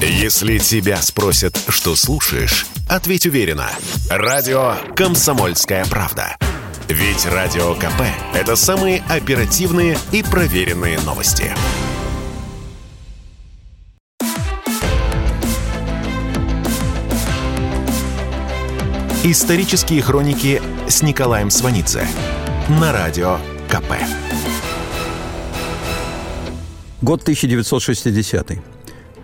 Если тебя спросят, что слушаешь, ответь уверенно. Радио «Комсомольская правда». Ведь Радио КП – это самые оперативные и проверенные новости. Исторические хроники с Николаем Сванидзе на Радио КП. Год 1960.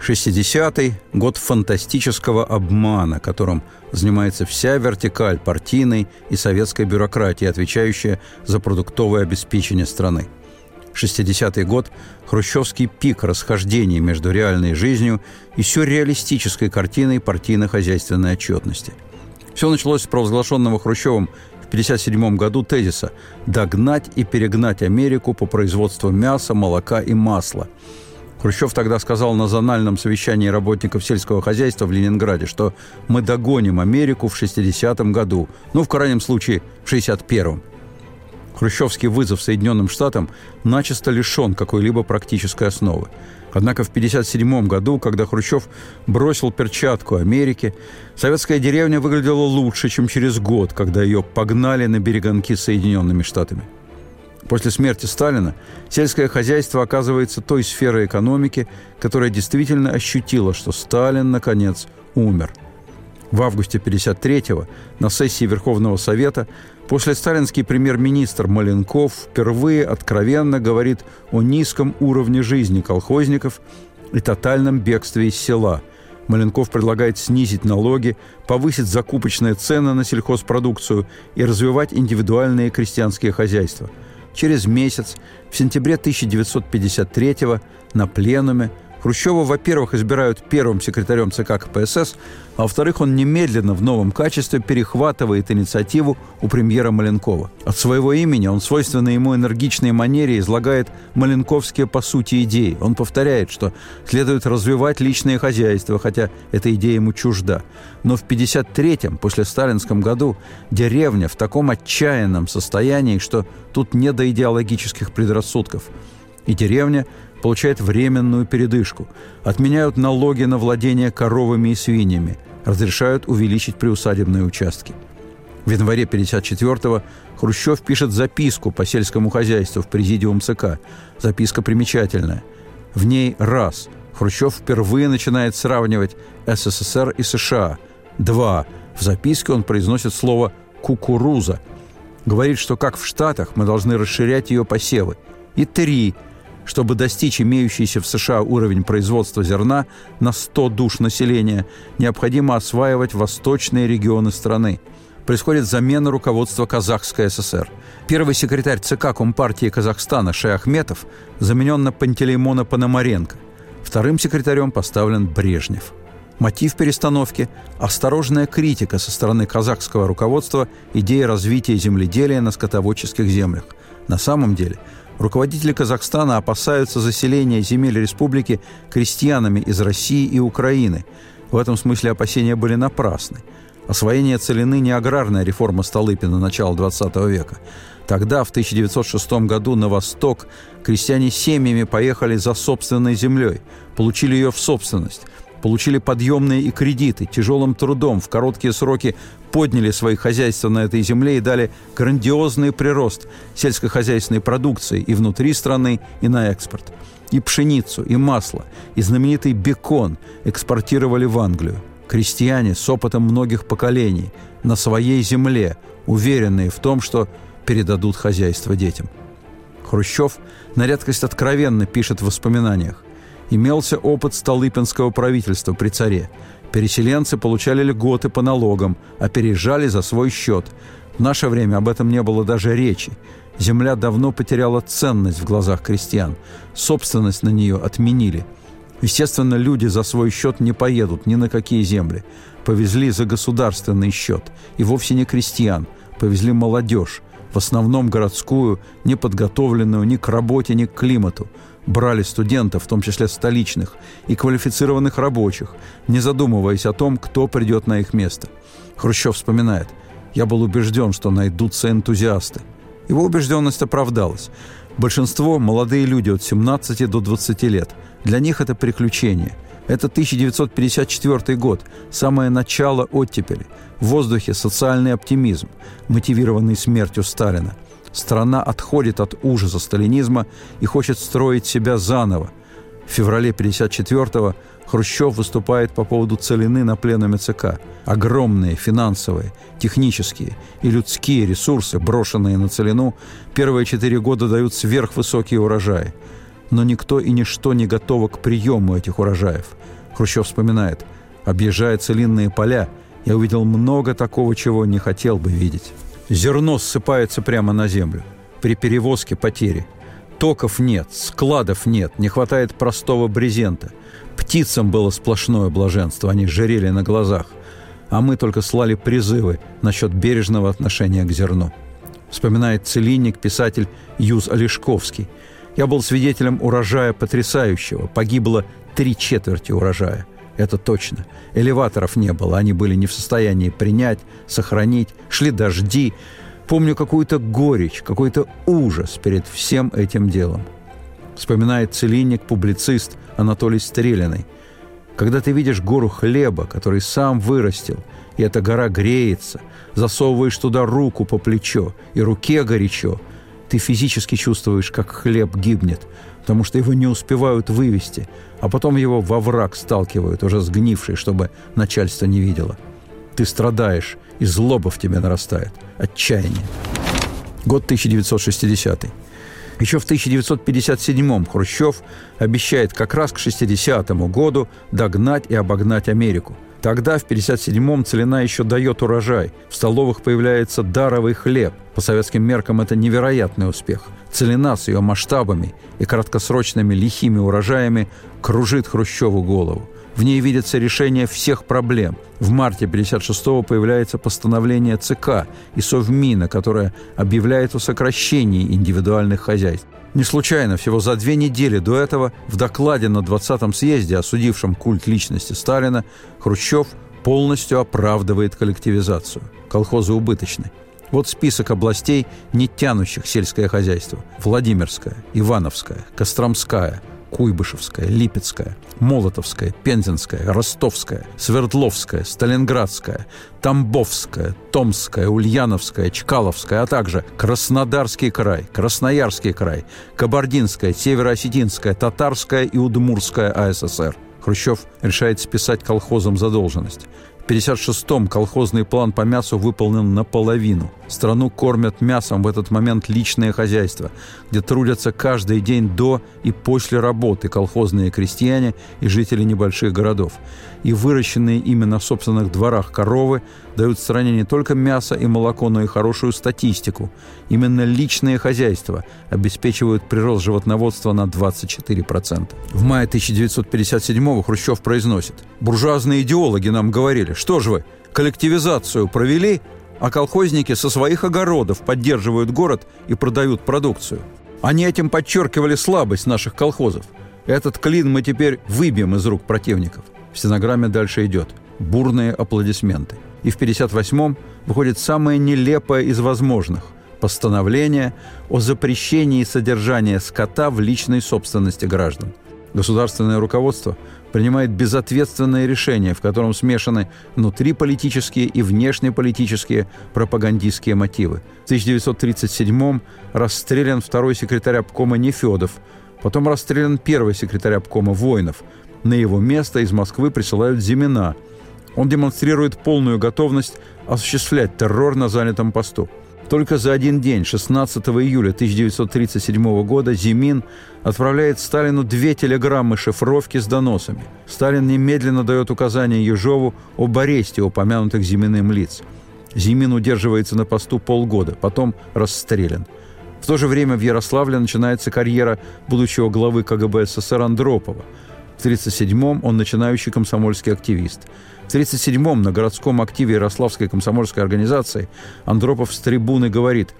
60-й – год фантастического обмана, которым занимается вся вертикаль партийной и советской бюрократии, отвечающая за продуктовое обеспечение страны. 60-й год – хрущевский пик расхождений между реальной жизнью и сюрреалистической картиной партийно-хозяйственной отчетности. Все началось с провозглашенного Хрущевым в 1957 году тезиса «догнать и перегнать Америку по производству мяса, молока и масла», Хрущев тогда сказал на зональном совещании работников сельского хозяйства в Ленинграде, что мы догоним Америку в 60-м году, ну, в крайнем случае, в 61-м. Хрущевский вызов Соединенным Штатам начисто лишен какой-либо практической основы. Однако в 1957 году, когда Хрущев бросил перчатку Америке, советская деревня выглядела лучше, чем через год, когда ее погнали на береганки Соединенными Штатами. После смерти Сталина сельское хозяйство оказывается той сферой экономики, которая действительно ощутила, что Сталин, наконец, умер. В августе 1953-го на сессии Верховного Совета после сталинский премьер-министр Маленков впервые откровенно говорит о низком уровне жизни колхозников и тотальном бегстве из села. Маленков предлагает снизить налоги, повысить закупочные цены на сельхозпродукцию и развивать индивидуальные крестьянские хозяйства – Через месяц, в сентябре 1953 на пленуме, Хрущева, во-первых, избирают первым секретарем ЦК КПСС, а во-вторых, он немедленно в новом качестве перехватывает инициативу у премьера Маленкова. От своего имени он, свойственной ему энергичной манере, излагает маленковские, по сути, идеи. Он повторяет, что следует развивать личное хозяйство, хотя эта идея ему чужда. Но в 53-м, после сталинском году, деревня в таком отчаянном состоянии, что тут не до идеологических предрассудков. И деревня получает временную передышку, отменяют налоги на владение коровами и свиньями, разрешают увеличить приусадебные участки. В январе 1954-го Хрущев пишет записку по сельскому хозяйству в президиум ЦК. Записка примечательная. В ней раз Хрущев впервые начинает сравнивать СССР и США. Два. В записке он произносит слово «кукуруза». Говорит, что как в Штатах мы должны расширять ее посевы. И три чтобы достичь имеющийся в США уровень производства зерна на 100 душ населения, необходимо осваивать восточные регионы страны. Происходит замена руководства Казахской ССР. Первый секретарь ЦК Компартии Казахстана Шеахметов заменен на Пантелеймона Пономаренко. Вторым секретарем поставлен Брежнев. Мотив перестановки – осторожная критика со стороны казахского руководства идеи развития земледелия на скотоводческих землях. На самом деле – Руководители Казахстана опасаются заселения земель республики крестьянами из России и Украины. В этом смысле опасения были напрасны. Освоение целины не аграрная реформа Столыпина начала XX века. Тогда, в 1906 году, на восток крестьяне семьями поехали за собственной землей, получили ее в собственность, получили подъемные и кредиты, тяжелым трудом в короткие сроки подняли свои хозяйства на этой земле и дали грандиозный прирост сельскохозяйственной продукции и внутри страны, и на экспорт. И пшеницу, и масло, и знаменитый бекон экспортировали в Англию. Крестьяне с опытом многих поколений на своей земле, уверенные в том, что передадут хозяйство детям. Хрущев на редкость откровенно пишет в воспоминаниях. Имелся опыт Столыпинского правительства при царе. Переселенцы получали льготы по налогам, а переезжали за свой счет. В наше время об этом не было даже речи. Земля давно потеряла ценность в глазах крестьян. Собственность на нее отменили. Естественно, люди за свой счет не поедут ни на какие земли. Повезли за государственный счет. И вовсе не крестьян. Повезли молодежь. В основном городскую, неподготовленную ни к работе, ни к климату – брали студентов, в том числе столичных, и квалифицированных рабочих, не задумываясь о том, кто придет на их место. Хрущев вспоминает, «Я был убежден, что найдутся энтузиасты». Его убежденность оправдалась. Большинство – молодые люди от 17 до 20 лет. Для них это приключение. Это 1954 год, самое начало оттепели. В воздухе социальный оптимизм, мотивированный смертью Сталина. Страна отходит от ужаса сталинизма и хочет строить себя заново. В феврале 1954-го Хрущев выступает по поводу целины на пленуме ЦК. Огромные финансовые, технические и людские ресурсы, брошенные на целину, первые четыре года дают сверхвысокие урожаи. Но никто и ничто не готово к приему этих урожаев. Хрущев вспоминает, объезжая целинные поля, я увидел много такого, чего не хотел бы видеть. Зерно ссыпается прямо на землю. При перевозке потери. Токов нет, складов нет, не хватает простого брезента – Птицам было сплошное блаженство, они жарели на глазах, а мы только слали призывы насчет бережного отношения к зерну. Вспоминает целинник, писатель Юз Олешковский. «Я был свидетелем урожая потрясающего. Погибло три четверти урожая. Это точно. Элеваторов не было, они были не в состоянии принять, сохранить. Шли дожди. Помню какую-то горечь, какой-то ужас перед всем этим делом. Вспоминает целинник, публицист Анатолий Стрелиной. Когда ты видишь гору хлеба, который сам вырастил, и эта гора греется, засовываешь туда руку по плечо, и руке горячо, ты физически чувствуешь, как хлеб гибнет, потому что его не успевают вывести, а потом его во враг сталкивают, уже сгнивший, чтобы начальство не видело. Ты страдаешь, и злоба в тебе нарастает, отчаяние. Год 1960 -й. Еще в 1957-м Хрущев обещает как раз к 60-му году догнать и обогнать Америку. Тогда, в 57-м, целина еще дает урожай. В столовых появляется даровый хлеб. По советским меркам это невероятный успех. Целина с ее масштабами и краткосрочными лихими урожаями кружит Хрущеву голову. В ней видится решение всех проблем. В марте 1956-го появляется постановление ЦК и Совмина, которое объявляет о сокращении индивидуальных хозяйств. Не случайно, всего за две недели до этого в докладе на 20-м съезде, осудившем культ личности Сталина, Хрущев полностью оправдывает коллективизацию. Колхозы убыточны. Вот список областей, не тянущих сельское хозяйство. Владимирская, Ивановская, Костромская, Куйбышевская, Липецкая, Молотовская, Пензенская, Ростовская, Свердловская, Сталинградская, Тамбовская, Томская, Ульяновская, Чкаловская, а также Краснодарский край, Красноярский край, Кабардинская, Североосетинская, Татарская и Удмурская АССР. Хрущев решает списать колхозам задолженность. В 1956-м колхозный план по мясу выполнен наполовину. Страну кормят мясом в этот момент личное хозяйство, где трудятся каждый день до и после работы колхозные крестьяне и жители небольших городов. И выращенные ими на собственных дворах коровы дают стране не только мясо и молоко, но и хорошую статистику. Именно личные хозяйства обеспечивают прирост животноводства на 24%. В мае 1957-го Хрущев произносит «Буржуазные идеологи нам говорили, что же вы, коллективизацию провели, а колхозники со своих огородов поддерживают город и продают продукцию. Они этим подчеркивали слабость наших колхозов. Этот клин мы теперь выбьем из рук противников. В стенограмме дальше идет. Бурные аплодисменты и в 1958-м выходит самое нелепое из возможных – постановление о запрещении содержания скота в личной собственности граждан. Государственное руководство принимает безответственное решение, в котором смешаны внутриполитические и внешнеполитические пропагандистские мотивы. В 1937-м расстрелян второй секретарь обкома Нефедов, потом расстрелян первый секретарь обкома Воинов. На его место из Москвы присылают Зимина – он демонстрирует полную готовность осуществлять террор на занятом посту. Только за один день, 16 июля 1937 года, Зимин отправляет Сталину две телеграммы шифровки с доносами. Сталин немедленно дает указание Ежову об аресте упомянутых Зиминым лиц. Зимин удерживается на посту полгода, потом расстрелян. В то же время в Ярославле начинается карьера будущего главы КГБ СССР Андропова. В 1937-м он начинающий комсомольский активист – в 1937-м на городском активе Ярославской комсомольской организации Андропов с трибуны говорит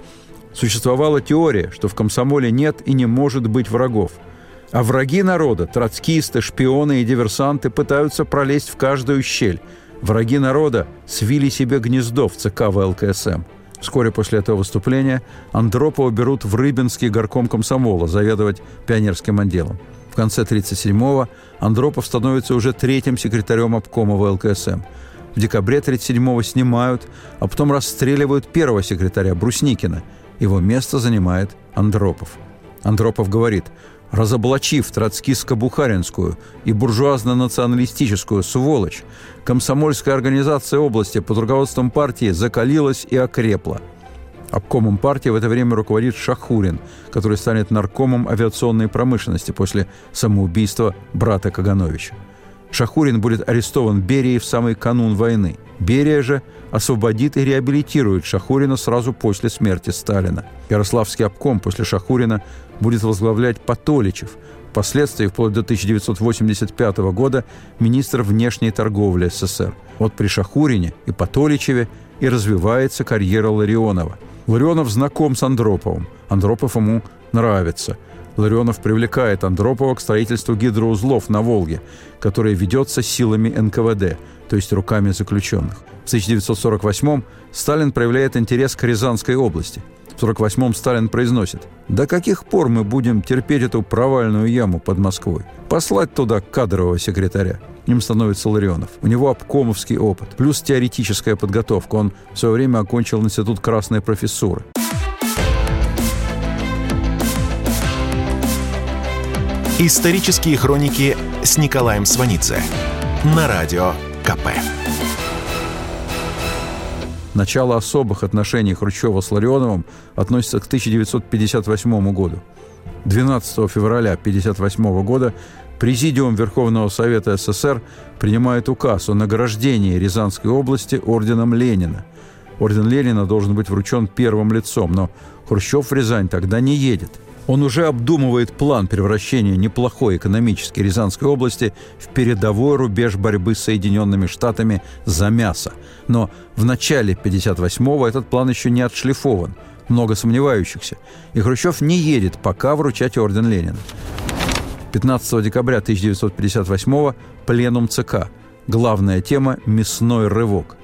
«Существовала теория, что в комсомоле нет и не может быть врагов. А враги народа, троцкисты, шпионы и диверсанты пытаются пролезть в каждую щель. Враги народа свили себе гнездо в ЦК ВЛКСМ». Вскоре после этого выступления Андропова берут в Рыбинский горком комсомола заведовать пионерским отделом. В конце 1937-го Андропов становится уже третьим секретарем обкома ВЛКСМ. В декабре 1937-го снимают, а потом расстреливают первого секретаря Брусникина. Его место занимает Андропов. Андропов говорит, разоблачив троцкистско-бухаринскую и буржуазно-националистическую сволочь, комсомольская организация области под руководством партии закалилась и окрепла – Обкомом партии в это время руководит Шахурин, который станет наркомом авиационной промышленности после самоубийства брата Кагановича. Шахурин будет арестован Берией в самый канун войны. Берия же освободит и реабилитирует Шахурина сразу после смерти Сталина. Ярославский обком после Шахурина будет возглавлять Патоличев, впоследствии, вплоть до 1985 года, министр внешней торговли СССР. Вот при Шахурине и Патоличеве и развивается карьера Ларионова – Ларионов знаком с Андроповым. Андропов ему нравится. Ларионов привлекает Андропова к строительству гидроузлов на Волге, которое ведется силами НКВД, то есть руками заключенных. В 1948-м Сталин проявляет интерес к Рязанской области. В 1948-м Сталин произносит «До каких пор мы будем терпеть эту провальную яму под Москвой? Послать туда кадрового секретаря?» Им становится Ларионов. У него обкомовский опыт, плюс теоретическая подготовка. Он в свое время окончил Институт Красной профессуры. Исторические хроники с Николаем Сванидзе на радио КП. Начало особых отношений Хрущева с Ларионовым относится к 1958 году. 12 февраля 1958 года Президиум Верховного Совета СССр принимает указ о награждении Рязанской области орденом Ленина. Орден Ленина должен быть вручен первым лицом, но Хрущев в Рязань тогда не едет. Он уже обдумывает план превращения неплохой экономически Рязанской области в передовой рубеж борьбы с Соединенными Штатами за мясо. Но в начале 58-го этот план еще не отшлифован, много сомневающихся, и Хрущев не едет пока вручать орден Ленина. 15 декабря 1958 пленум ЦК. Главная тема – мясной рывок.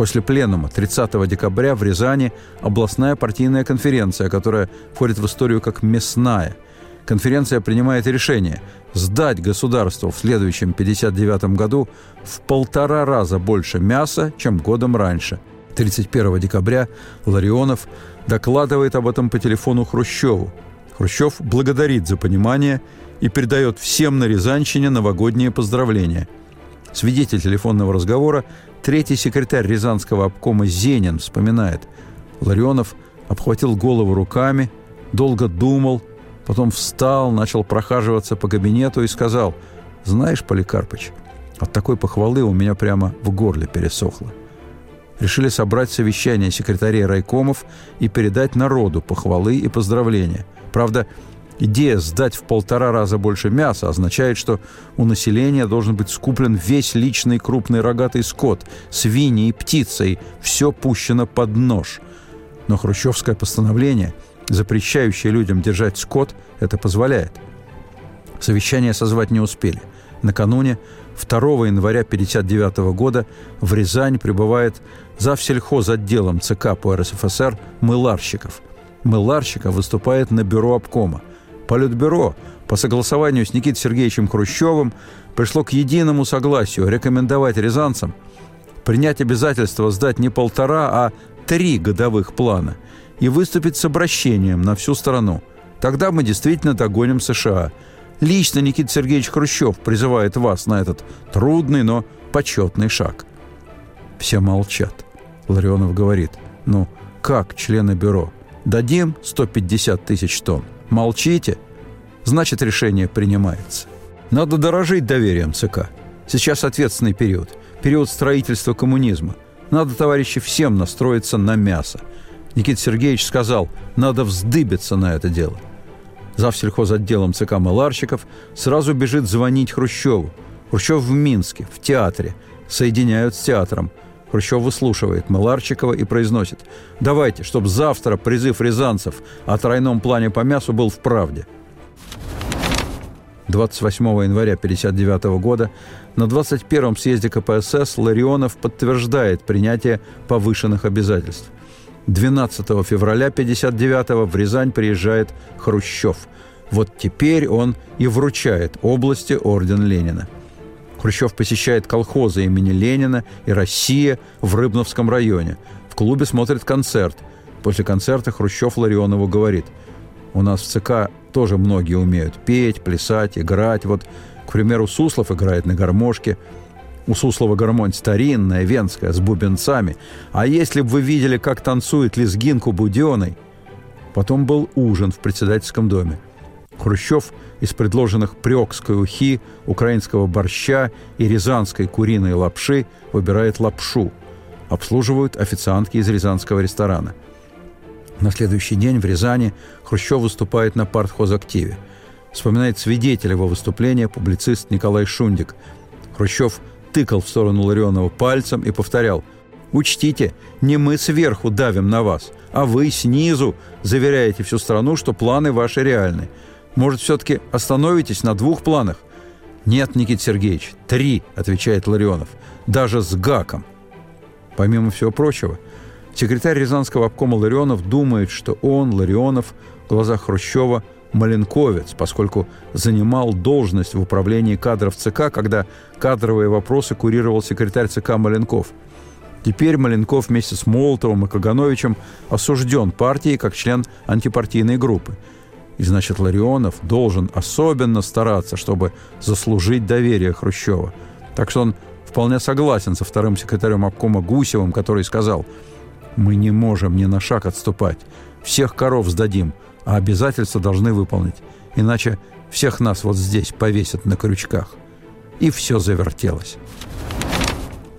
После пленума 30 декабря в Рязани областная партийная конференция, которая входит в историю как «мясная». Конференция принимает решение сдать государству в следующем 59 году в полтора раза больше мяса, чем годом раньше. 31 декабря Ларионов докладывает об этом по телефону Хрущеву. Хрущев благодарит за понимание и передает всем на Рязанщине новогодние поздравления. Свидетель телефонного разговора, третий секретарь Рязанского обкома Зенин вспоминает. Ларионов обхватил голову руками, долго думал, потом встал, начал прохаживаться по кабинету и сказал, «Знаешь, Поликарпыч, от такой похвалы у меня прямо в горле пересохло. Решили собрать совещание секретарей райкомов и передать народу похвалы и поздравления. Правда, Идея сдать в полтора раза больше мяса означает, что у населения должен быть скуплен весь личный крупный рогатый скот, свиньи и птица, и все пущено под нож. Но хрущевское постановление, запрещающее людям держать скот, это позволяет. Совещание созвать не успели. Накануне, 2 января 1959 года, в Рязань прибывает завсельхоз отделом ЦК по РСФСР Мыларщиков. Мыларщиков выступает на бюро обкома. Политбюро по согласованию с Никитой Сергеевичем Хрущевым пришло к единому согласию рекомендовать рязанцам принять обязательство сдать не полтора, а три годовых плана и выступить с обращением на всю страну. Тогда мы действительно догоним США. Лично Никита Сергеевич Хрущев призывает вас на этот трудный, но почетный шаг. Все молчат. Ларионов говорит, ну, как члены бюро? Дадим 150 тысяч тонн. Молчите, значит решение принимается. Надо дорожить доверием ЦК. Сейчас ответственный период. Период строительства коммунизма. Надо, товарищи, всем настроиться на мясо. Никита Сергеевич сказал, надо вздыбиться на это дело. Завсельхоз отделом ЦК Маларщиков сразу бежит звонить Хрущеву. Хрущев в Минске, в театре. Соединяют с театром. Хрущев выслушивает Маларчикова и произносит «Давайте, чтобы завтра призыв рязанцев о тройном плане по мясу был в правде». 28 января 1959 года на 21-м съезде КПСС Ларионов подтверждает принятие повышенных обязательств. 12 февраля 1959 в Рязань приезжает Хрущев. Вот теперь он и вручает области орден Ленина. Хрущев посещает колхозы имени Ленина и «Россия» в Рыбновском районе. В клубе смотрит концерт. После концерта Хрущев Ларионову говорит, «У нас в ЦК тоже многие умеют петь, плясать, играть. Вот, к примеру, Суслов играет на гармошке. У Суслова гармонь старинная, венская, с бубенцами. А если бы вы видели, как танцует лезгинку Буденной...» Потом был ужин в председательском доме. Хрущев из предложенных прёкской ухи, украинского борща и рязанской куриной лапши выбирает лапшу. Обслуживают официантки из рязанского ресторана. На следующий день в Рязани Хрущев выступает на партхозактиве. Вспоминает свидетель его выступления публицист Николай Шундик. Хрущев тыкал в сторону Ларионова пальцем и повторял «Учтите, не мы сверху давим на вас, а вы снизу заверяете всю страну, что планы ваши реальны. Может, все-таки остановитесь на двух планах?» «Нет, Никита Сергеевич, три», — отвечает Ларионов, — «даже с гаком». Помимо всего прочего, секретарь Рязанского обкома Ларионов думает, что он, Ларионов, в глазах Хрущева Маленковец, поскольку занимал должность в управлении кадров ЦК, когда кадровые вопросы курировал секретарь ЦК Маленков. Теперь Маленков вместе с Молотовым и Кагановичем осужден партией как член антипартийной группы – и значит, Ларионов должен особенно стараться, чтобы заслужить доверие Хрущева. Так что он вполне согласен со вторым секретарем обкома Гусевым, который сказал, «Мы не можем ни на шаг отступать. Всех коров сдадим, а обязательства должны выполнить. Иначе всех нас вот здесь повесят на крючках». И все завертелось.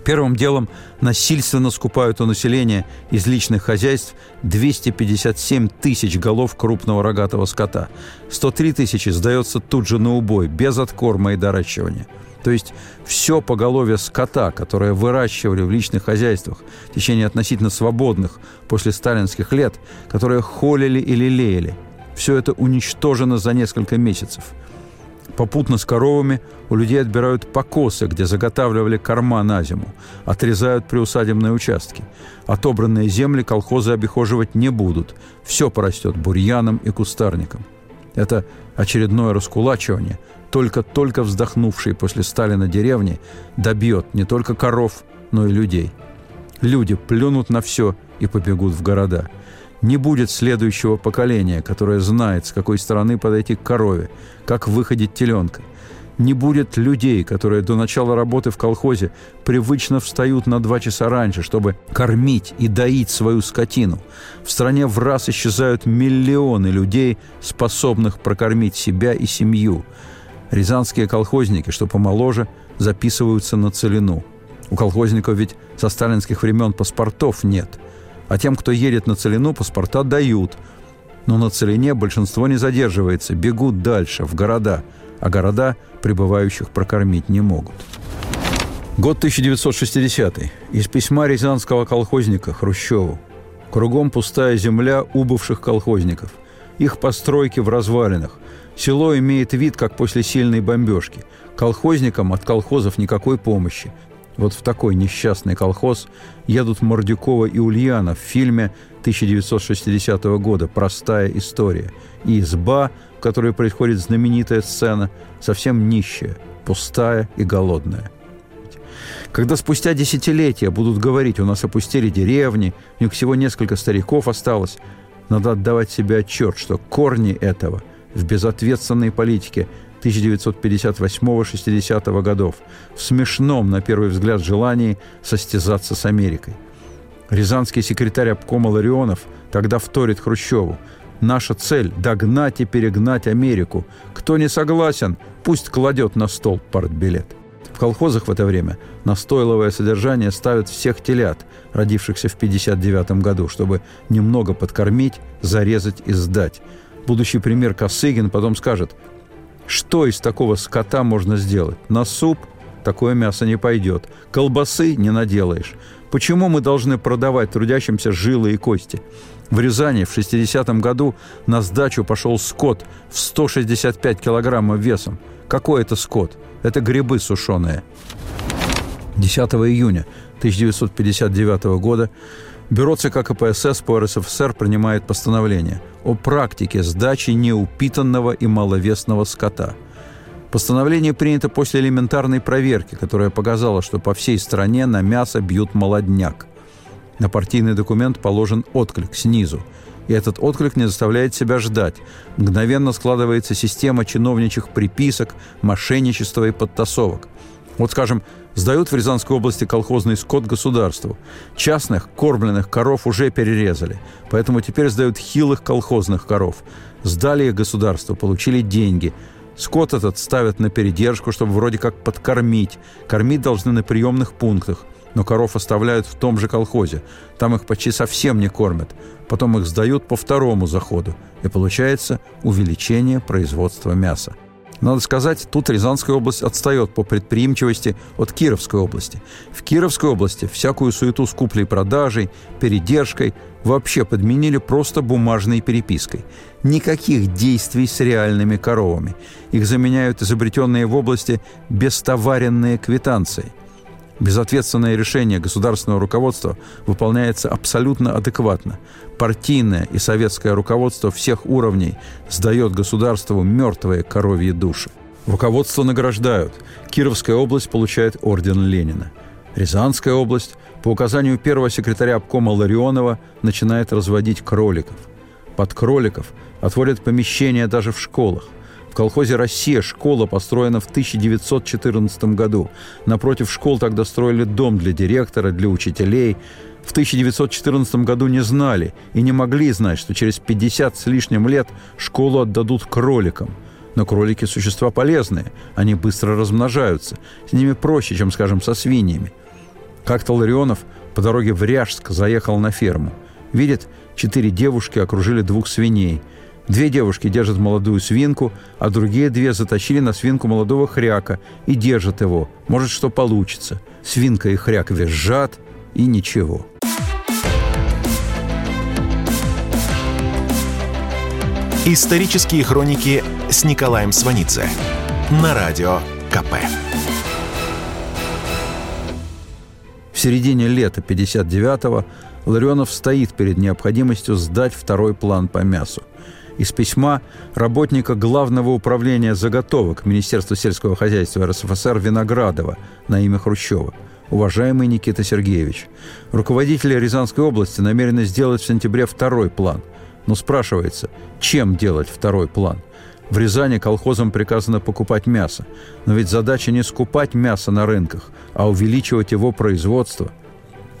Первым делом насильственно скупают у населения из личных хозяйств 257 тысяч голов крупного рогатого скота. 103 тысячи сдается тут же на убой, без откорма и доращивания. То есть все поголовье скота, которое выращивали в личных хозяйствах в течение относительно свободных после сталинских лет, которые холили или лелеяли, все это уничтожено за несколько месяцев – Попутно с коровами у людей отбирают покосы, где заготавливали корма на зиму, отрезают приусадебные участки. Отобранные земли колхозы обихоживать не будут. Все порастет бурьяном и кустарником. Это очередное раскулачивание, только-только вздохнувший после Сталина деревни, добьет не только коров, но и людей. Люди плюнут на все и побегут в города – не будет следующего поколения, которое знает, с какой стороны подойти к корове, как выходить теленка. Не будет людей, которые до начала работы в колхозе привычно встают на два часа раньше, чтобы кормить и доить свою скотину. В стране в раз исчезают миллионы людей, способных прокормить себя и семью. Рязанские колхозники, что помоложе, записываются на целину. У колхозников ведь со сталинских времен паспортов нет – а тем, кто едет на Целину, паспорта дают. Но на Целине большинство не задерживается, бегут дальше, в города, а города прибывающих прокормить не могут. Год 1960 Из письма рязанского колхозника Хрущеву. Кругом пустая земля убывших колхозников. Их постройки в развалинах. Село имеет вид, как после сильной бомбежки. Колхозникам от колхозов никакой помощи. Вот в такой несчастный колхоз едут Мордюкова и Ульянов в фильме 1960 года «Простая история». И изба, в которой происходит знаменитая сцена, совсем нищая, пустая и голодная. Когда спустя десятилетия будут говорить, у нас опустили деревни, у них всего несколько стариков осталось, надо отдавать себе отчет, что корни этого в безответственной политике 1958-60 годов в смешном, на первый взгляд, желании состязаться с Америкой. Рязанский секретарь обкома Ларионов тогда вторит Хрущеву. «Наша цель – догнать и перегнать Америку. Кто не согласен, пусть кладет на стол партбилет». В колхозах в это время на стойловое содержание ставят всех телят, родившихся в 1959 году, чтобы немного подкормить, зарезать и сдать. Будущий премьер Косыгин потом скажет – что из такого скота можно сделать? На суп такое мясо не пойдет. Колбасы не наделаешь. Почему мы должны продавать трудящимся жилы и кости? В Рязани в 60-м году на сдачу пошел скот в 165 килограммов весом. Какой это скот? Это грибы сушеные. 10 июня 1959 года Бюро ЦК КПСС по РСФСР принимает постановление о практике сдачи неупитанного и маловесного скота. Постановление принято после элементарной проверки, которая показала, что по всей стране на мясо бьют молодняк. На партийный документ положен отклик снизу. И этот отклик не заставляет себя ждать. Мгновенно складывается система чиновничьих приписок, мошенничества и подтасовок. Вот, скажем, сдают в Рязанской области колхозный скот государству. Частных кормленных коров уже перерезали, поэтому теперь сдают хилых колхозных коров. Сдали их государству, получили деньги. Скот этот ставят на передержку, чтобы вроде как подкормить. Кормить должны на приемных пунктах. Но коров оставляют в том же колхозе. Там их почти совсем не кормят. Потом их сдают по второму заходу. И получается увеличение производства мяса. Надо сказать, тут Рязанская область отстает по предприимчивости от Кировской области. В Кировской области всякую суету с куплей-продажей, передержкой вообще подменили просто бумажной перепиской. Никаких действий с реальными коровами. Их заменяют изобретенные в области бестоваренные квитанции – Безответственное решение государственного руководства выполняется абсолютно адекватно. Партийное и советское руководство всех уровней сдает государству мертвые коровьи души. Руководство награждают. Кировская область получает орден Ленина. Рязанская область по указанию первого секретаря обкома Ларионова начинает разводить кроликов. Под кроликов отводят помещения даже в школах – в колхозе «Россия» школа построена в 1914 году. Напротив школ тогда строили дом для директора, для учителей. В 1914 году не знали и не могли знать, что через 50 с лишним лет школу отдадут кроликам. Но кролики – существа полезные, они быстро размножаются. С ними проще, чем, скажем, со свиньями. Как-то Ларионов по дороге в Ряжск заехал на ферму. Видит, четыре девушки окружили двух свиней – Две девушки держат молодую свинку, а другие две затащили на свинку молодого хряка и держат его. Может, что получится. Свинка и хряк визжат, и ничего. Исторические хроники с Николаем Сванидзе на радио КП. В середине лета 59-го Ларионов стоит перед необходимостью сдать второй план по мясу из письма работника Главного управления заготовок Министерства сельского хозяйства РСФСР Виноградова на имя Хрущева. Уважаемый Никита Сергеевич, руководители Рязанской области намерены сделать в сентябре второй план. Но спрашивается, чем делать второй план? В Рязани колхозам приказано покупать мясо. Но ведь задача не скупать мясо на рынках, а увеличивать его производство.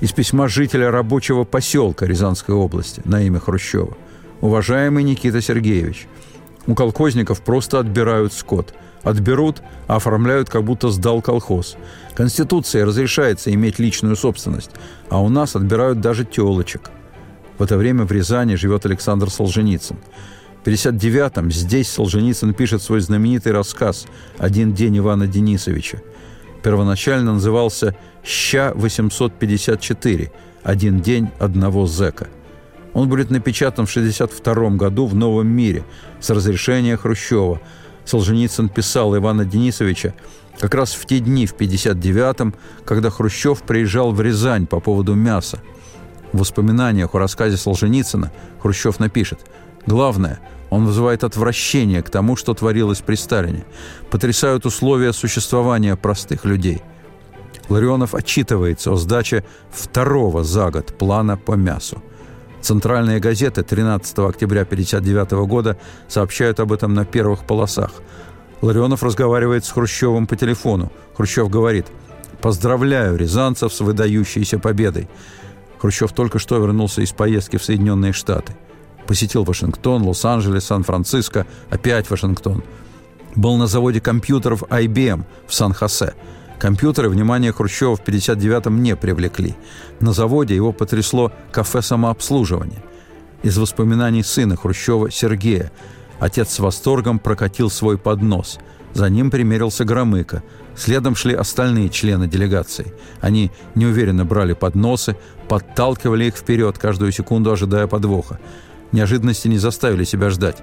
Из письма жителя рабочего поселка Рязанской области на имя Хрущева – Уважаемый Никита Сергеевич, у колхозников просто отбирают скот. Отберут, оформляют, как будто сдал колхоз. Конституция разрешается иметь личную собственность, а у нас отбирают даже телочек. В это время в Рязани живет Александр Солженицын. В 59-м здесь Солженицын пишет свой знаменитый рассказ «Один день Ивана Денисовича». Первоначально назывался «Ща-854. Один день одного зэка». Он будет напечатан в 1962 году в «Новом мире» с разрешения Хрущева. Солженицын писал Ивана Денисовича как раз в те дни, в 1959-м, когда Хрущев приезжал в Рязань по поводу мяса. В воспоминаниях о рассказе Солженицына Хрущев напишет «Главное, он вызывает отвращение к тому, что творилось при Сталине. Потрясают условия существования простых людей». Ларионов отчитывается о сдаче второго за год плана по мясу – Центральные газеты 13 октября 1959 года сообщают об этом на первых полосах. Ларионов разговаривает с Хрущевым по телефону. Хрущев говорит «Поздравляю рязанцев с выдающейся победой». Хрущев только что вернулся из поездки в Соединенные Штаты. Посетил Вашингтон, Лос-Анджелес, Сан-Франциско, опять Вашингтон. Был на заводе компьютеров IBM в Сан-Хосе – Компьютеры внимание Хрущева в 59-м не привлекли. На заводе его потрясло кафе самообслуживания. Из воспоминаний сына Хрущева Сергея отец с восторгом прокатил свой поднос. За ним примерился Громыко. Следом шли остальные члены делегации. Они неуверенно брали подносы, подталкивали их вперед, каждую секунду ожидая подвоха. Неожиданности не заставили себя ждать.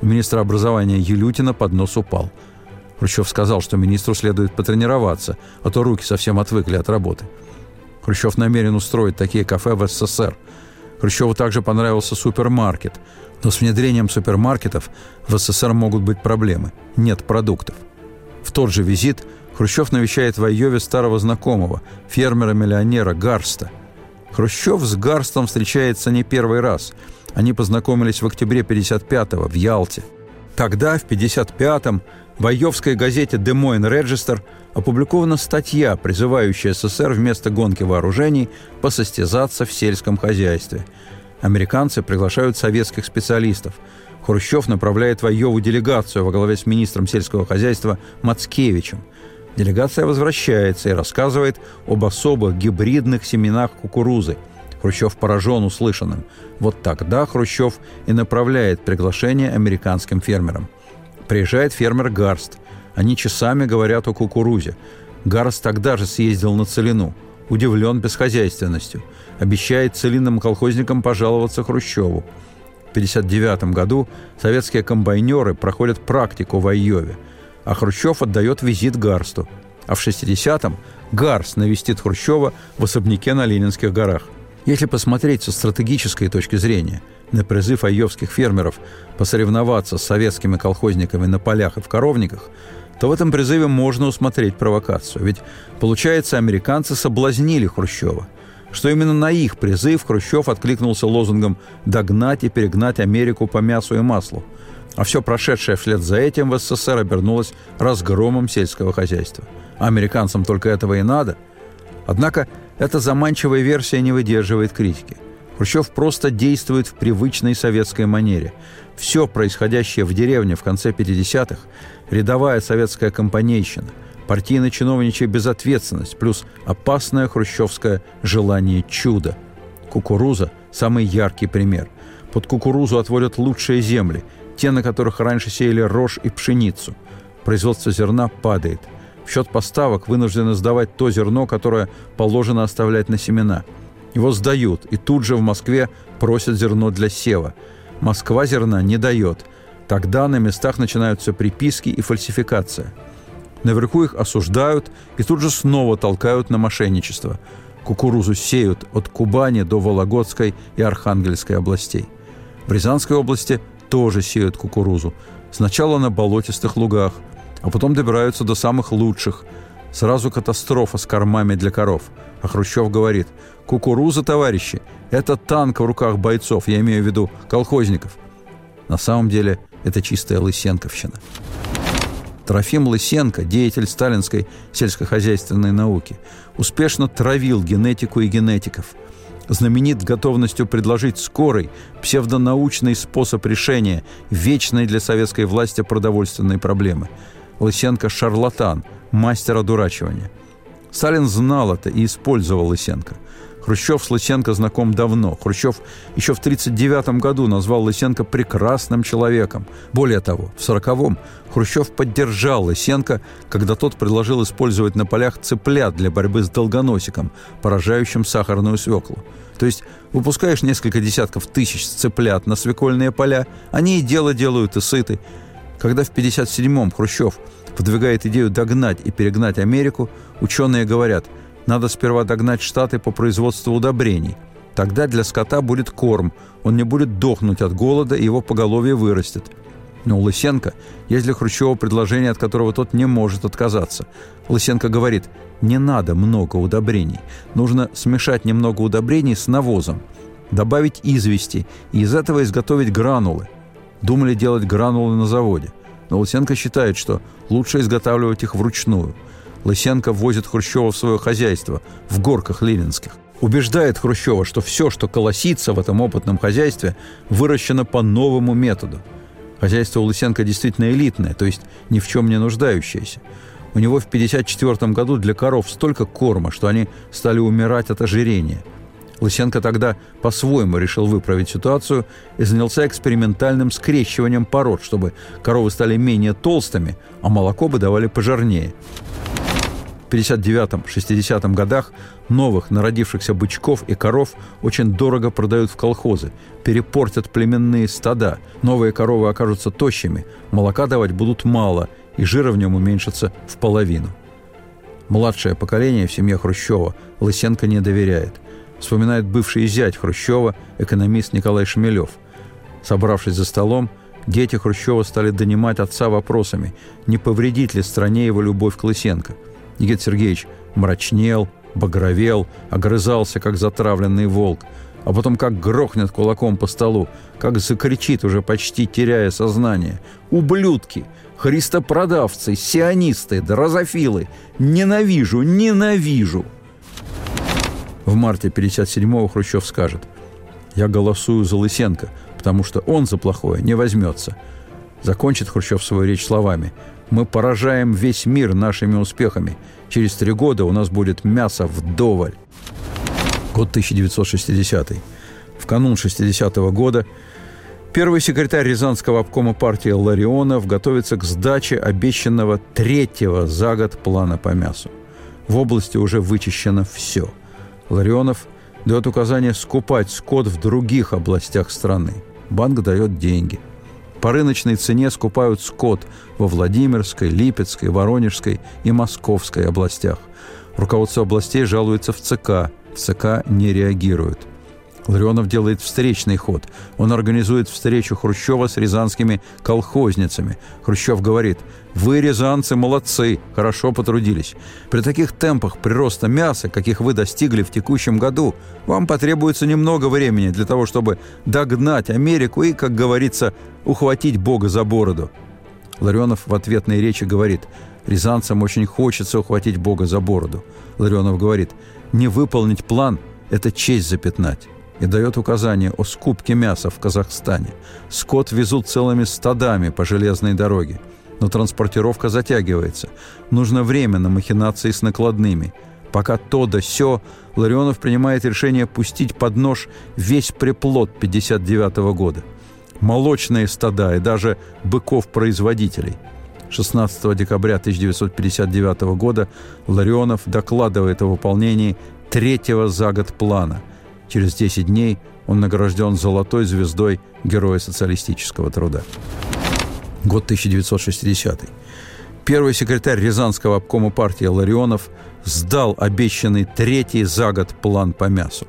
У министра образования Юлютина поднос упал – Хрущев сказал, что министру следует потренироваться, а то руки совсем отвыкли от работы. Хрущев намерен устроить такие кафе в СССР. Хрущеву также понравился супермаркет. Но с внедрением супермаркетов в СССР могут быть проблемы. Нет продуктов. В тот же визит Хрущев навещает в Айове старого знакомого, фермера-миллионера Гарста. Хрущев с Гарстом встречается не первый раз. Они познакомились в октябре 55-го в Ялте. Тогда, в 55-м, в айовской газете «Des Moines Register» опубликована статья, призывающая СССР вместо гонки вооружений посостязаться в сельском хозяйстве. Американцы приглашают советских специалистов. Хрущев направляет в Айову делегацию во главе с министром сельского хозяйства Мацкевичем. Делегация возвращается и рассказывает об особых гибридных семенах кукурузы. Хрущев поражен услышанным. Вот тогда Хрущев и направляет приглашение американским фермерам – Приезжает фермер Гарст. Они часами говорят о кукурузе. Гарст тогда же съездил на Целину. Удивлен бесхозяйственностью. Обещает целинным колхозникам пожаловаться Хрущеву. В 1959 году советские комбайнеры проходят практику в Айове, а Хрущев отдает визит Гарсту. А в 60-м Гарст навестит Хрущева в особняке на Ленинских горах. Если посмотреть со стратегической точки зрения – на призыв айовских фермеров посоревноваться с советскими колхозниками на полях и в коровниках, то в этом призыве можно усмотреть провокацию. Ведь, получается, американцы соблазнили Хрущева, что именно на их призыв Хрущев откликнулся лозунгом «догнать и перегнать Америку по мясу и маслу», а все прошедшее вслед за этим в СССР обернулось разгромом сельского хозяйства. А американцам только этого и надо. Однако эта заманчивая версия не выдерживает критики – Хрущев просто действует в привычной советской манере. Все происходящее в деревне в конце 50-х – рядовая советская компанейщина, партийно-чиновничья безответственность плюс опасное хрущевское желание чуда. Кукуруза – самый яркий пример. Под кукурузу отводят лучшие земли, те, на которых раньше сеяли рожь и пшеницу. Производство зерна падает. В счет поставок вынуждены сдавать то зерно, которое положено оставлять на семена – его сдают, и тут же в Москве просят зерно для сева. Москва зерна не дает. Тогда на местах начинаются приписки и фальсификация. Наверху их осуждают и тут же снова толкают на мошенничество. Кукурузу сеют от Кубани до Вологодской и Архангельской областей. В Рязанской области тоже сеют кукурузу. Сначала на болотистых лугах, а потом добираются до самых лучших. Сразу катастрофа с кормами для коров. А Хрущев говорит – Кукуруза, товарищи, это танк в руках бойцов, я имею в виду колхозников. На самом деле это чистая лысенковщина. Трофим Лысенко, деятель сталинской сельскохозяйственной науки, успешно травил генетику и генетиков. Знаменит готовностью предложить скорый, псевдонаучный способ решения вечной для советской власти продовольственной проблемы. Лысенко – шарлатан, мастер одурачивания. Сталин знал это и использовал Лысенко – Хрущев с Лысенко знаком давно. Хрущев еще в 1939 году назвал Лысенко прекрасным человеком. Более того, в 1940-м Хрущев поддержал Лысенко, когда тот предложил использовать на полях цыплят для борьбы с долгоносиком, поражающим сахарную свеклу. То есть выпускаешь несколько десятков тысяч цыплят на свекольные поля, они и дело делают, и сыты. Когда в 1957-м Хрущев выдвигает идею догнать и перегнать Америку, ученые говорят – надо сперва догнать Штаты по производству удобрений. Тогда для скота будет корм, он не будет дохнуть от голода, и его поголовье вырастет. Но у Лысенко есть для Хрущева предложение, от которого тот не может отказаться. Лысенко говорит, не надо много удобрений. Нужно смешать немного удобрений с навозом, добавить извести и из этого изготовить гранулы. Думали делать гранулы на заводе. Но Лысенко считает, что лучше изготавливать их вручную – Лысенко возит Хрущева в свое хозяйство в горках ленинских. Убеждает Хрущева, что все, что колосится в этом опытном хозяйстве, выращено по новому методу. Хозяйство у Лысенко действительно элитное, то есть ни в чем не нуждающееся. У него в 1954 году для коров столько корма, что они стали умирать от ожирения. Лысенко тогда по-своему решил выправить ситуацию и занялся экспериментальным скрещиванием пород, чтобы коровы стали менее толстыми, а молоко бы давали пожирнее. 59-60 годах новых народившихся бычков и коров очень дорого продают в колхозы, перепортят племенные стада, новые коровы окажутся тощими, молока давать будут мало, и жира в нем уменьшится в половину. Младшее поколение в семье Хрущева Лысенко не доверяет. Вспоминает бывший зять Хрущева, экономист Николай Шмелев. Собравшись за столом, дети Хрущева стали донимать отца вопросами, не повредит ли стране его любовь к Лысенко. Никита Сергеевич мрачнел, багровел, огрызался, как затравленный волк, а потом как грохнет кулаком по столу, как закричит, уже почти теряя сознание. «Ублюдки! Христопродавцы! Сионисты! Дрозофилы! Ненавижу! Ненавижу!» В марте 57-го Хрущев скажет «Я голосую за Лысенко, потому что он за плохое не возьмется». Закончит Хрущев свою речь словами «Мы поражаем весь мир нашими успехами. Через три года у нас будет мясо вдоволь». Год 1960. В канун 60-го года первый секретарь Рязанского обкома партии Ларионов готовится к сдаче обещанного третьего за год плана по мясу. В области уже вычищено все. Ларионов дает указание скупать скот в других областях страны. Банк дает деньги. По рыночной цене скупают скот во Владимирской, Липецкой, Воронежской и Московской областях. Руководство областей жалуется в ЦК. ЦК не реагируют. Ларионов делает встречный ход. Он организует встречу Хрущева с рязанскими колхозницами. Хрущев говорит, «Вы, рязанцы, молодцы, хорошо потрудились. При таких темпах прироста мяса, каких вы достигли в текущем году, вам потребуется немного времени для того, чтобы догнать Америку и, как говорится, ухватить Бога за бороду». Ларионов в ответной речи говорит, «Рязанцам очень хочется ухватить Бога за бороду». Ларионов говорит, «Не выполнить план – это честь запятнать» и дает указание о скупке мяса в Казахстане. Скот везут целыми стадами по железной дороге. Но транспортировка затягивается. Нужно время на махинации с накладными. Пока то да сё, Ларионов принимает решение пустить под нож весь приплод 59 -го года. Молочные стада и даже быков-производителей. 16 декабря 1959 года Ларионов докладывает о выполнении третьего за год плана – Через 10 дней он награжден золотой звездой Героя социалистического труда. Год 1960. Первый секретарь Рязанского обкома партии Ларионов сдал обещанный третий за год план по мясу.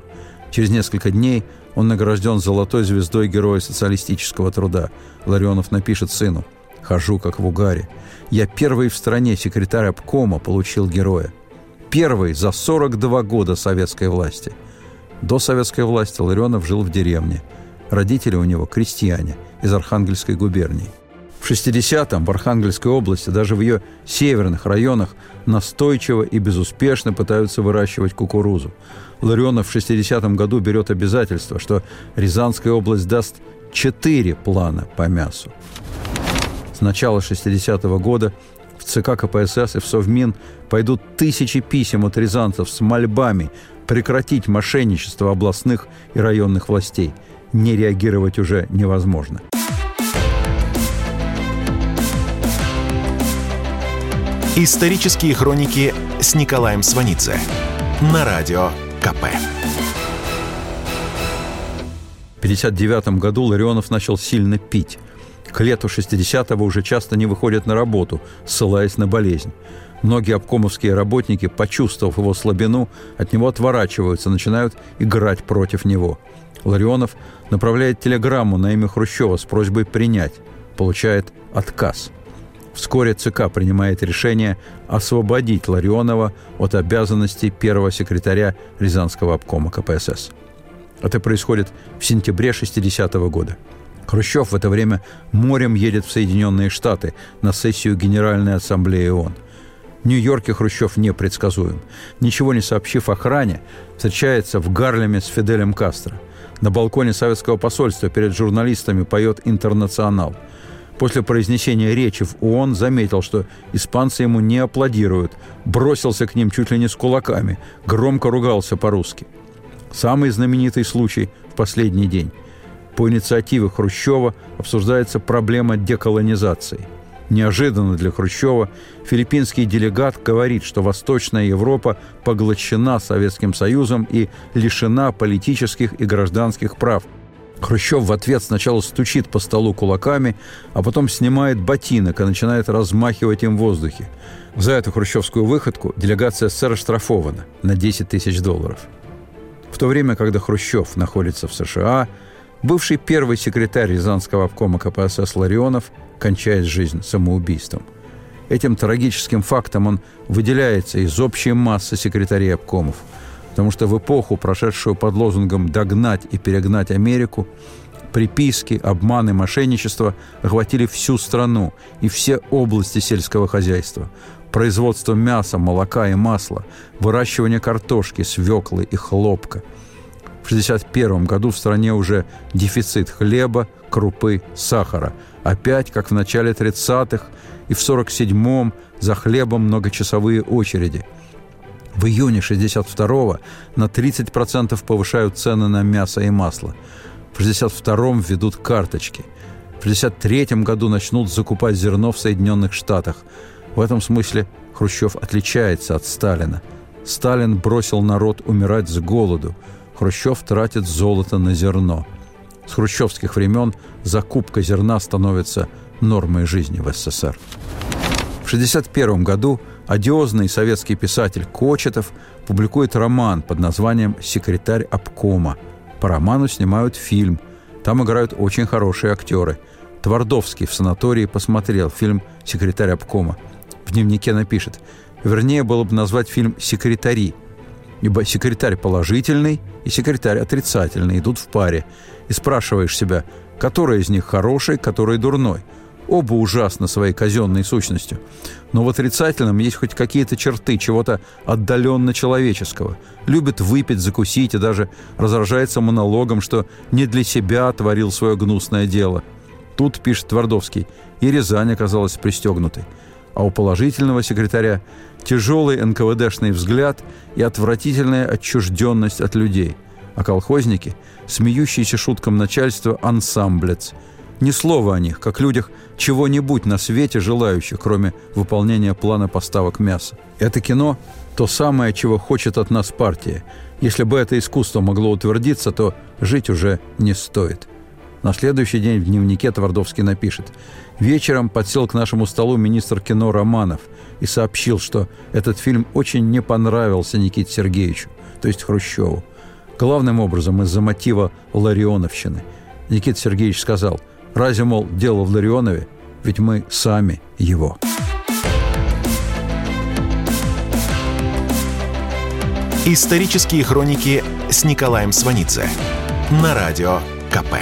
Через несколько дней он награжден золотой звездой Героя социалистического труда. Ларионов напишет сыну «Хожу, как в угаре. Я первый в стране секретарь обкома получил героя. Первый за 42 года советской власти – до советской власти Ларионов жил в деревне. Родители у него – крестьяне из Архангельской губернии. В 60-м в Архангельской области, даже в ее северных районах, настойчиво и безуспешно пытаются выращивать кукурузу. Ларионов в 60-м году берет обязательство, что Рязанская область даст четыре плана по мясу. С начала 60-го года в ЦК КПСС и в Совмин пойдут тысячи писем от рязанцев с мольбами прекратить мошенничество областных и районных властей. Не реагировать уже невозможно. Исторические хроники с Николаем Сванидзе на радио КП. В 1959 году Ларионов начал сильно пить. К лету 60-го уже часто не выходит на работу, ссылаясь на болезнь. Многие обкомовские работники, почувствовав его слабину, от него отворачиваются, начинают играть против него. Ларионов направляет телеграмму на имя Хрущева с просьбой принять. Получает отказ. Вскоре ЦК принимает решение освободить Ларионова от обязанностей первого секретаря Рязанского обкома КПСС. Это происходит в сентябре 60 -го года. Хрущев в это время морем едет в Соединенные Штаты на сессию Генеральной Ассамблеи ООН – Нью-Йорке Хрущев непредсказуем. Ничего не сообщив охране, встречается в Гарлеме с Фиделем Кастро. На балконе советского посольства перед журналистами поет «Интернационал». После произнесения речи в ООН заметил, что испанцы ему не аплодируют, бросился к ним чуть ли не с кулаками, громко ругался по-русски. Самый знаменитый случай в последний день. По инициативе Хрущева обсуждается проблема деколонизации – Неожиданно для Хрущева филиппинский делегат говорит, что Восточная Европа поглощена Советским Союзом и лишена политических и гражданских прав. Хрущев в ответ сначала стучит по столу кулаками, а потом снимает ботинок и начинает размахивать им в воздухе. За эту хрущевскую выходку делегация СССР штрафована на 10 тысяч долларов. то время, когда Хрущев находится в США, бывший первый секретарь Рязанского обкома КПСС Ларионов кончает жизнь самоубийством. Этим трагическим фактом он выделяется из общей массы секретарей обкомов, потому что в эпоху, прошедшую под лозунгом «догнать и перегнать Америку», приписки, обманы, мошенничество охватили всю страну и все области сельского хозяйства. Производство мяса, молока и масла, выращивание картошки, свеклы и хлопка. В 1961 году в стране уже дефицит хлеба, крупы, сахара. Опять, как в начале 30-х, и в 47-м за хлебом многочасовые очереди. В июне 62-го на 30% повышают цены на мясо и масло – в 1962-м введут карточки. В 1963 году начнут закупать зерно в Соединенных Штатах. В этом смысле Хрущев отличается от Сталина. Сталин бросил народ умирать с голоду. Хрущев тратит золото на зерно. С хрущевских времен закупка зерна становится нормой жизни в СССР. В 1961 году одиозный советский писатель Кочетов публикует роман под названием «Секретарь обкома», по роману снимают фильм. Там играют очень хорошие актеры. Твардовский в санатории посмотрел фильм «Секретарь обкома». В дневнике напишет, вернее было бы назвать фильм «Секретари», ибо секретарь положительный и секретарь отрицательный идут в паре. И спрашиваешь себя, который из них хороший, который дурной – Оба ужасно своей казенной сущностью. Но в отрицательном есть хоть какие-то черты чего-то отдаленно человеческого. Любит выпить, закусить и даже разражается монологом, что не для себя творил свое гнусное дело. Тут, пишет Твардовский, и Рязань оказалась пристегнутой. А у положительного секретаря тяжелый НКВДшный взгляд и отвратительная отчужденность от людей. А колхозники, смеющиеся шуткам начальства, ансамблец – ни слова о них, как людях чего-нибудь на свете желающих, кроме выполнения плана поставок мяса. Это кино – то самое, чего хочет от нас партия. Если бы это искусство могло утвердиться, то жить уже не стоит. На следующий день в дневнике Твардовский напишет «Вечером подсел к нашему столу министр кино Романов и сообщил, что этот фильм очень не понравился Никите Сергеевичу, то есть Хрущеву. Главным образом из-за мотива Ларионовщины. Никита Сергеевич сказал – Разве, мол, дело в Ларионове? Ведь мы сами его. Исторические хроники с Николаем Сванидзе на радио КП.